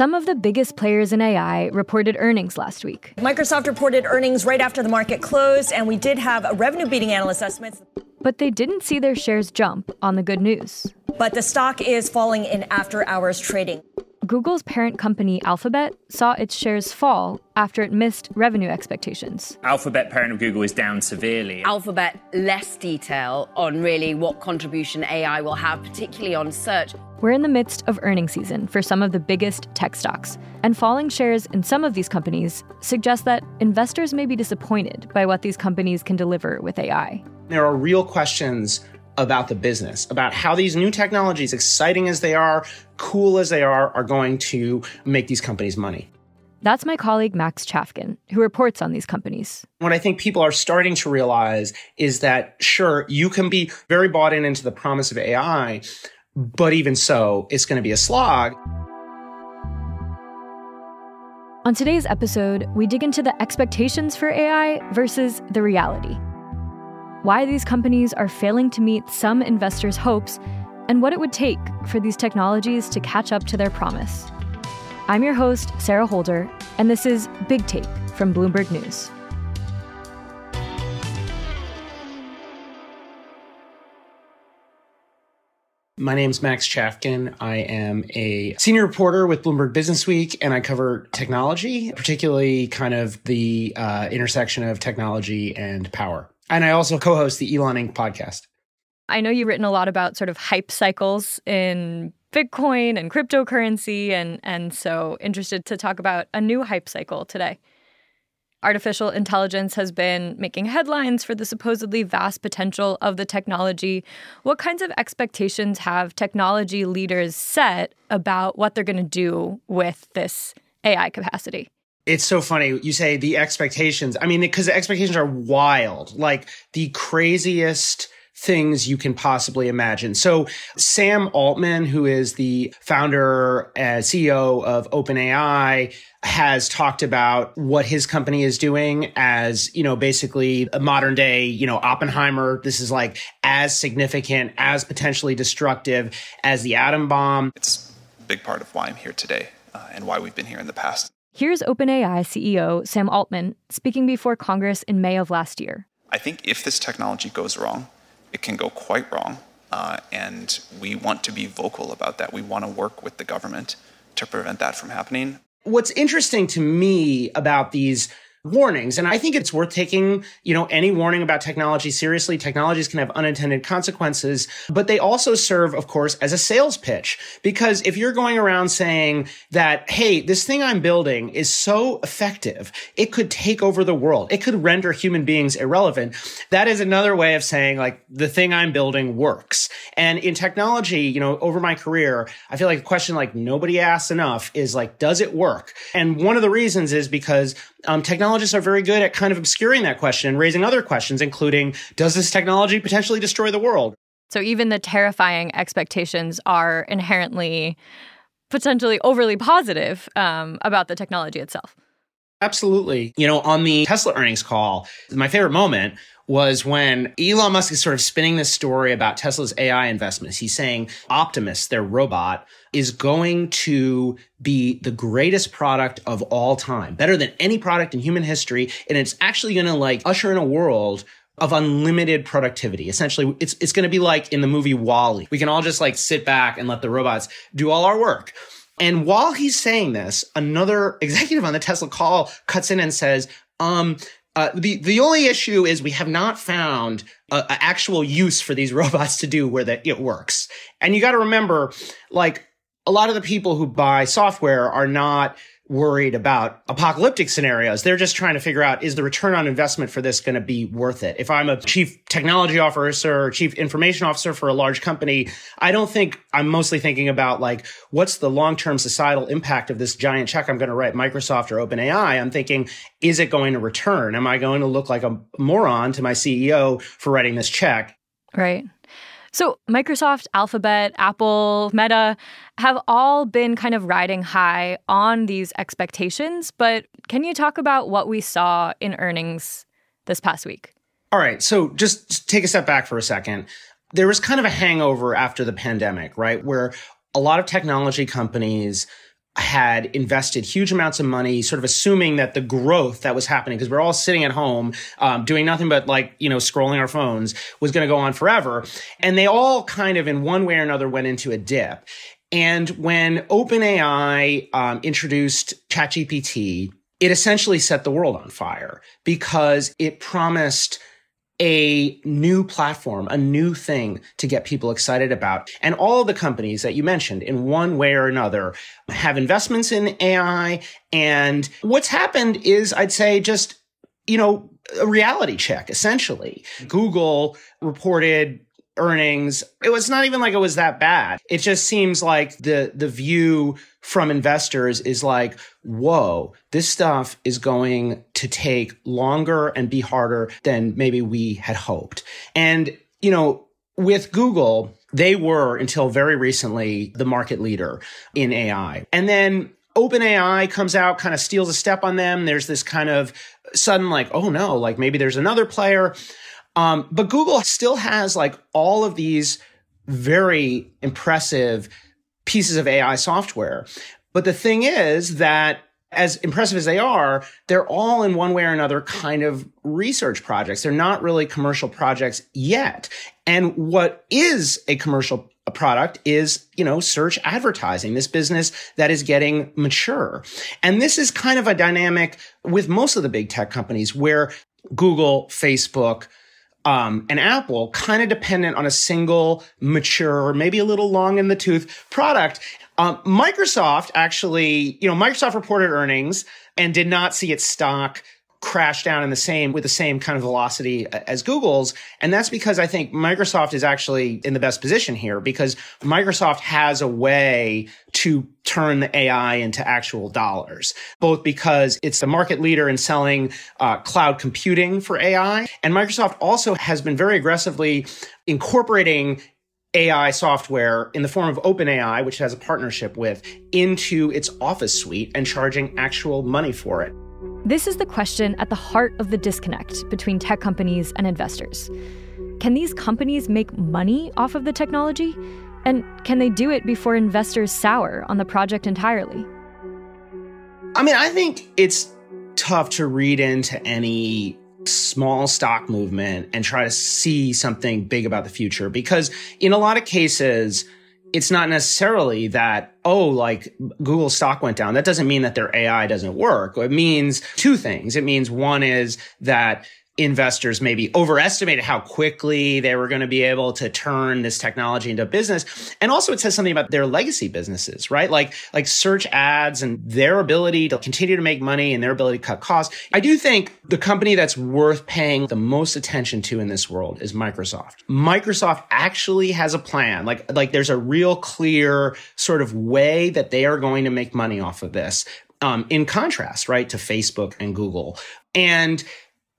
Some of the biggest players in AI reported earnings last week. Microsoft reported earnings right after the market closed, and we did have a revenue beating analyst estimates. But they didn't see their shares jump on the good news. But the stock is falling in after hours trading. Google's parent company Alphabet saw its shares fall after it missed revenue expectations. Alphabet, parent of Google, is down severely. Alphabet, less detail on really what contribution AI will have, particularly on search. We're in the midst of earnings season for some of the biggest tech stocks, and falling shares in some of these companies suggest that investors may be disappointed by what these companies can deliver with AI. There are real questions about the business, about how these new technologies, exciting as they are, cool as they are, are going to make these companies money. That's my colleague Max Chafkin, who reports on these companies. What I think people are starting to realize is that, sure, you can be very bought in into the promise of AI, but even so, it's going to be a slog. On today's episode, we dig into the expectations for AI versus the reality why these companies are failing to meet some investors' hopes, and what it would take for these technologies to catch up to their promise. I'm your host, Sarah Holder, and this is Big Take from Bloomberg News. My name's Max Chafkin. I am a senior reporter with Bloomberg Business Week, and I cover technology, particularly kind of the uh, intersection of technology and power. And I also co host the Elon Inc. podcast. I know you've written a lot about sort of hype cycles in Bitcoin and cryptocurrency, and, and so interested to talk about a new hype cycle today. Artificial intelligence has been making headlines for the supposedly vast potential of the technology. What kinds of expectations have technology leaders set about what they're going to do with this AI capacity? It's so funny. You say the expectations. I mean, because the expectations are wild, like the craziest things you can possibly imagine. So Sam Altman, who is the founder and CEO of OpenAI, has talked about what his company is doing as, you know, basically a modern day, you know, Oppenheimer. This is like as significant, as potentially destructive as the atom bomb. It's a big part of why I'm here today uh, and why we've been here in the past. Here's OpenAI CEO Sam Altman speaking before Congress in May of last year. I think if this technology goes wrong, it can go quite wrong. Uh, and we want to be vocal about that. We want to work with the government to prevent that from happening. What's interesting to me about these warnings. And I think it's worth taking, you know, any warning about technology seriously. Technologies can have unintended consequences, but they also serve, of course, as a sales pitch. Because if you're going around saying that, hey, this thing I'm building is so effective, it could take over the world. It could render human beings irrelevant. That is another way of saying like the thing I'm building works. And in technology, you know, over my career, I feel like a question like nobody asks enough is like, does it work? And one of the reasons is because um, technologists are very good at kind of obscuring that question and raising other questions, including does this technology potentially destroy the world? So even the terrifying expectations are inherently potentially overly positive um, about the technology itself. Absolutely. You know, on the Tesla earnings call, my favorite moment was when Elon Musk is sort of spinning this story about Tesla's AI investments. He's saying Optimus, their robot, is going to be the greatest product of all time, better than any product in human history. And it's actually going to like usher in a world of unlimited productivity. Essentially, it's, it's going to be like in the movie WALL-E. We can all just like sit back and let the robots do all our work. And while he's saying this, another executive on the Tesla call cuts in and says, um, uh, the the only issue is we have not found a, a actual use for these robots to do where that it works. And you got to remember, like a lot of the people who buy software are not worried about apocalyptic scenarios. They're just trying to figure out is the return on investment for this going to be worth it? If I'm a chief technology officer or chief information officer for a large company, I don't think I'm mostly thinking about like what's the long-term societal impact of this giant check I'm going to write Microsoft or OpenAI. I'm thinking is it going to return? Am I going to look like a moron to my CEO for writing this check? Right. So, Microsoft, Alphabet, Apple, Meta have all been kind of riding high on these expectations. But can you talk about what we saw in earnings this past week? All right. So, just take a step back for a second. There was kind of a hangover after the pandemic, right? Where a lot of technology companies had invested huge amounts of money, sort of assuming that the growth that was happening, because we're all sitting at home um, doing nothing but like, you know, scrolling our phones, was going to go on forever. And they all kind of, in one way or another, went into a dip. And when OpenAI um, introduced ChatGPT, it essentially set the world on fire because it promised a new platform, a new thing to get people excited about. And all the companies that you mentioned in one way or another have investments in AI. And what's happened is I'd say just, you know, a reality check, essentially. Mm-hmm. Google reported earnings. It was not even like it was that bad. It just seems like the, the view from investors is like, whoa, this stuff is going to take longer and be harder than maybe we had hoped. And, you know, with Google, they were until very recently the market leader in AI. And then OpenAI comes out, kind of steals a step on them. There's this kind of sudden like, oh no, like maybe there's another player. Um, but Google still has like all of these very impressive pieces of AI software. But the thing is that as impressive as they are, they're all in one way or another kind of research projects. They're not really commercial projects yet. And what is a commercial product is, you know, search advertising, this business that is getting mature. And this is kind of a dynamic with most of the big tech companies where Google, Facebook, um, and Apple kind of dependent on a single mature, maybe a little long in the tooth product. Um, Microsoft actually, you know, Microsoft reported earnings and did not see its stock crash down in the same with the same kind of velocity as Google's. And that's because I think Microsoft is actually in the best position here because Microsoft has a way to turn the AI into actual dollars, both because it's the market leader in selling uh, cloud computing for AI. And Microsoft also has been very aggressively incorporating AI software in the form of OpenAI, which has a partnership with, into its Office suite and charging actual money for it. This is the question at the heart of the disconnect between tech companies and investors. Can these companies make money off of the technology? And can they do it before investors sour on the project entirely? I mean, I think it's tough to read into any small stock movement and try to see something big about the future because in a lot of cases, it's not necessarily that, oh, like Google stock went down. That doesn't mean that their AI doesn't work. It means two things. It means one is that investors maybe overestimated how quickly they were going to be able to turn this technology into business. And also it says something about their legacy businesses, right? Like, like search ads and their ability to continue to make money and their ability to cut costs. I do think the company that's worth paying the most attention to in this world is Microsoft. Microsoft actually has a plan. Like, like there's a real clear sort of way that they are going to make money off of this. Um, in contrast, right, to Facebook and Google. And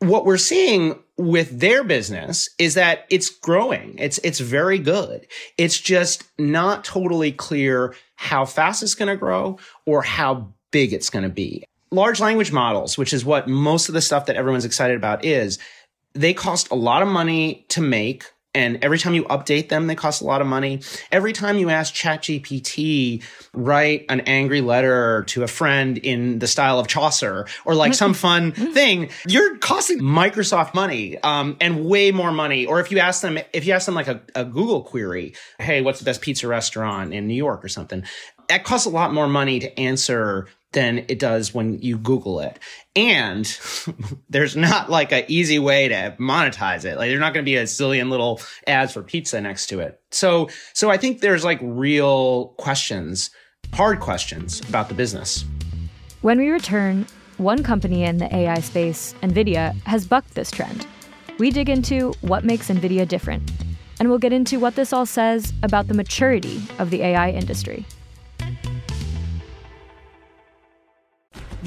what we're seeing with their business is that it's growing. It's, it's very good. It's just not totally clear how fast it's going to grow or how big it's going to be. Large language models, which is what most of the stuff that everyone's excited about is, they cost a lot of money to make And every time you update them, they cost a lot of money. Every time you ask ChatGPT, write an angry letter to a friend in the style of Chaucer or like some fun thing, you're costing Microsoft money um, and way more money. Or if you ask them, if you ask them like a, a Google query, hey, what's the best pizza restaurant in New York or something, that costs a lot more money to answer than it does when you Google it. And there's not like an easy way to monetize it. Like there's not going to be a zillion little ads for pizza next to it. So, so I think there's like real questions, hard questions about the business. When we return, one company in the AI space, NVIDIA, has bucked this trend. We dig into what makes NVIDIA different, and we'll get into what this all says about the maturity of the AI industry.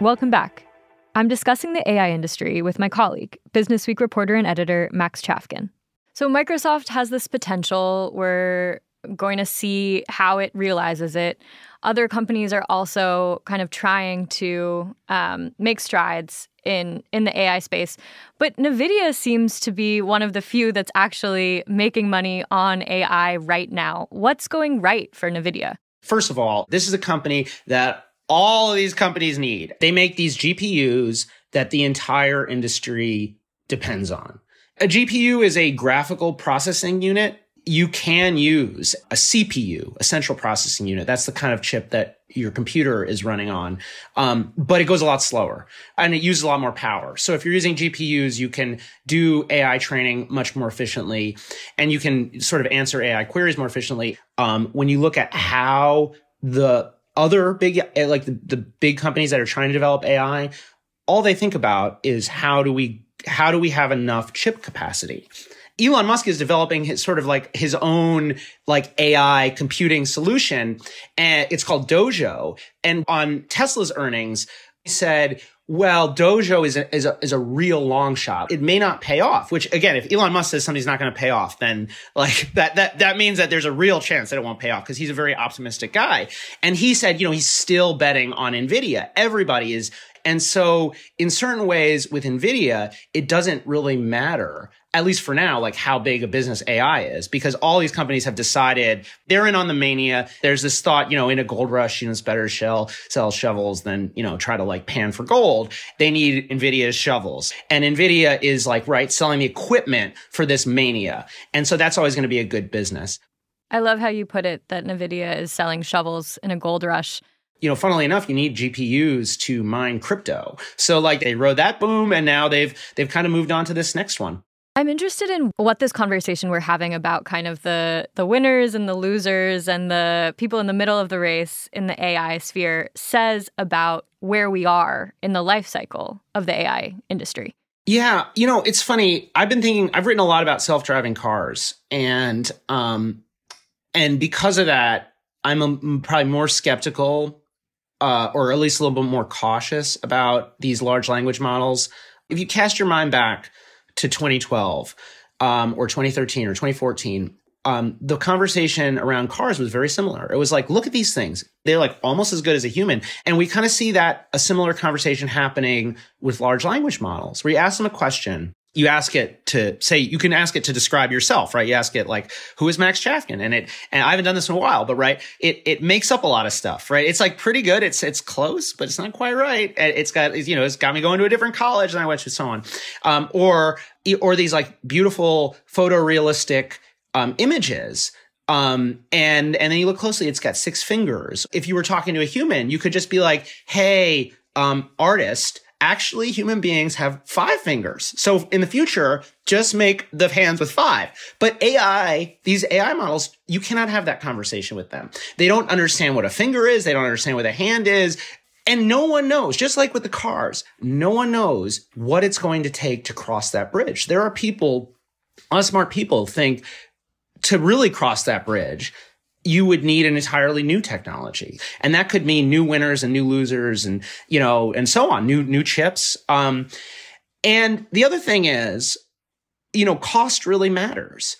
Welcome back. I'm discussing the AI industry with my colleague, Business Week reporter and editor Max Chafkin. So, Microsoft has this potential. We're going to see how it realizes it. Other companies are also kind of trying to um, make strides in in the AI space, but Nvidia seems to be one of the few that's actually making money on AI right now. What's going right for Nvidia? First of all, this is a company that all of these companies need. They make these GPUs that the entire industry depends on. A GPU is a graphical processing unit. You can use a CPU, a central processing unit. That's the kind of chip that your computer is running on. Um, but it goes a lot slower and it uses a lot more power. So if you're using GPUs, you can do AI training much more efficiently and you can sort of answer AI queries more efficiently. Um, when you look at how the other big eh, like the, the big companies that are trying to develop AI, all they think about is how do we how do we have enough chip capacity? Elon Musk is developing his sort of like his own like AI computing solution and it's called Dojo. And on Tesla's earnings, he said, well, Dojo is a, is a, is a real long shot. It may not pay off, which again, if Elon Musk says something's not going to pay off, then like that, that, that means that there's a real chance that it won't pay off because he's a very optimistic guy. And he said, you know, he's still betting on NVIDIA. Everybody is. And so in certain ways with NVIDIA, it doesn't really matter at least for now, like how big a business AI is, because all these companies have decided they're in on the mania. There's this thought, you know, in a gold rush, you know, it's better to shell, sell shovels than, you know, try to like pan for gold. They need NVIDIA's shovels. And NVIDIA is like, right, selling the equipment for this mania. And so that's always going to be a good business. I love how you put it that NVIDIA is selling shovels in a gold rush you know, funnily enough, you need GPUs to mine crypto. So like they rode that boom and now they've they've kind of moved on to this next one. I'm interested in what this conversation we're having about kind of the the winners and the losers and the people in the middle of the race in the AI sphere says about where we are in the life cycle of the AI industry. Yeah, you know, it's funny. I've been thinking I've written a lot about self-driving cars and um and because of that, I'm a, probably more skeptical uh, or at least a little bit more cautious about these large language models. If you cast your mind back to 2012 um, or 2013 or 2014, um, the conversation around cars was very similar. It was like, look at these things. They're like almost as good as a human. And we kind of see that a similar conversation happening with large language models where you ask them a question you ask it to say you can ask it to describe yourself, right? You ask it like, "Who is Max Chafkin?" And it and I haven't done this in a while, but right, it it makes up a lot of stuff, right? It's like pretty good. It's it's close, but it's not quite right. It's got you know it's got me going to a different college than I went to, so on. Um, or or these like beautiful photorealistic um, images um, and, and then you look closely, it's got six fingers. If you were talking to a human, you could just be like, Hey, um, artist, actually human beings have five fingers. So in the future, just make the hands with five. But AI, these AI models, you cannot have that conversation with them. They don't understand what a finger is. They don't understand what a hand is. And no one knows, just like with the cars, no one knows what it's going to take to cross that bridge. There are people, smart people think to really cross that bridge, you would need an entirely new technology. And that could mean new winners and new losers and, you know, and so on, new, new chips. Um, and the other thing is, you know, cost really matters.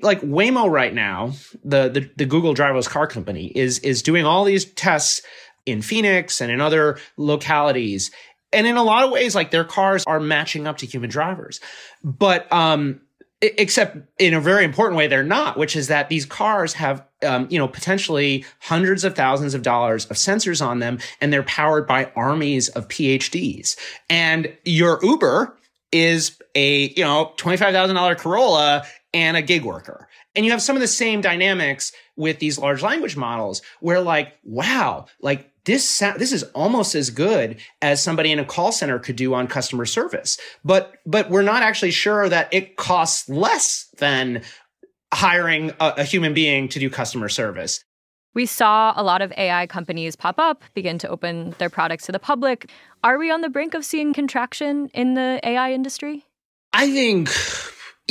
Like Waymo right now, the, the, the Google driverless car company is, is doing all these tests in Phoenix and in other localities. And in a lot of ways, like their cars are matching up to human drivers. But, um, except in a very important way, they're not, which is that these cars have, um, you know, potentially hundreds of thousands of dollars of sensors on them, and they're powered by armies of PhDs. And your Uber is a, you know, $25,000 Corolla and a gig worker. And you have some of the same dynamics with these large language models where like, wow, like this this is almost as good as somebody in a call center could do on customer service but but we're not actually sure that it costs less than hiring a, a human being to do customer service we saw a lot of AI companies pop up, begin to open their products to the public. Are we on the brink of seeing contraction in the AI industry? I think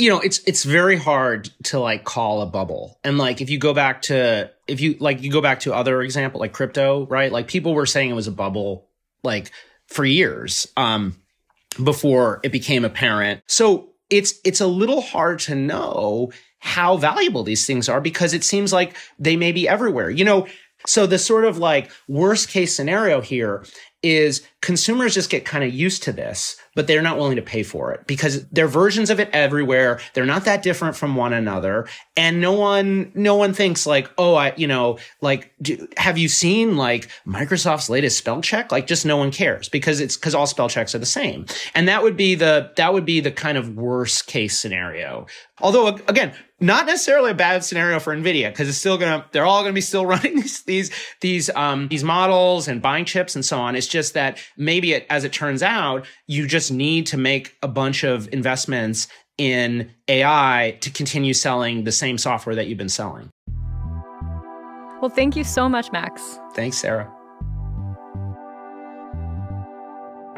you know, it's it's very hard to like call a bubble. And like if you go back to if you like you go back to other example like crypto, right? Like people were saying it was a bubble like for years um before it became apparent. So it's it's a little hard to know how valuable these things are because it seems like they may be everywhere. You know, so the sort of like worst case scenario here is consumers just get kind of used to this, but they're not willing to pay for it because there are versions of it everywhere. They're not that different from one another. And no one, no one thinks like, oh, I, you know, like, do, have you seen like Microsoft's latest spell check? Like just no one cares because it's because all spell checks are the same. And that would be the, that would be the kind of worst case scenario. Although again, not necessarily a bad scenario for Nvidia because it's still gonna they're all gonna be still running these these these um these models and buying chips and so on. It's just that maybe it, as it turns out, you just need to make a bunch of investments in AI to continue selling the same software that you've been selling. Well, thank you so much, Max. Thanks, Sarah.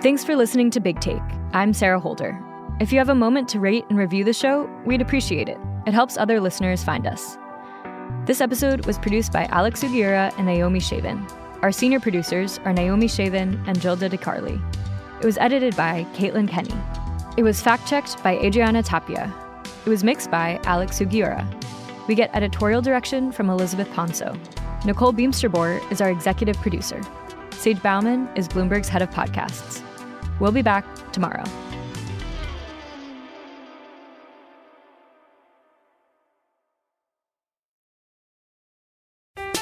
Thanks for listening to Big Take. I'm Sarah Holder. If you have a moment to rate and review the show, we'd appreciate it. It helps other listeners find us. This episode was produced by Alex Sugiura and Naomi Shavin. Our senior producers are Naomi Shavin and Gilda DeCarli. It was edited by Caitlin Kenny. It was fact checked by Adriana Tapia. It was mixed by Alex Sugiura. We get editorial direction from Elizabeth Ponso. Nicole Beemsterboer is our executive producer. Sage Bauman is Bloomberg's head of podcasts. We'll be back tomorrow.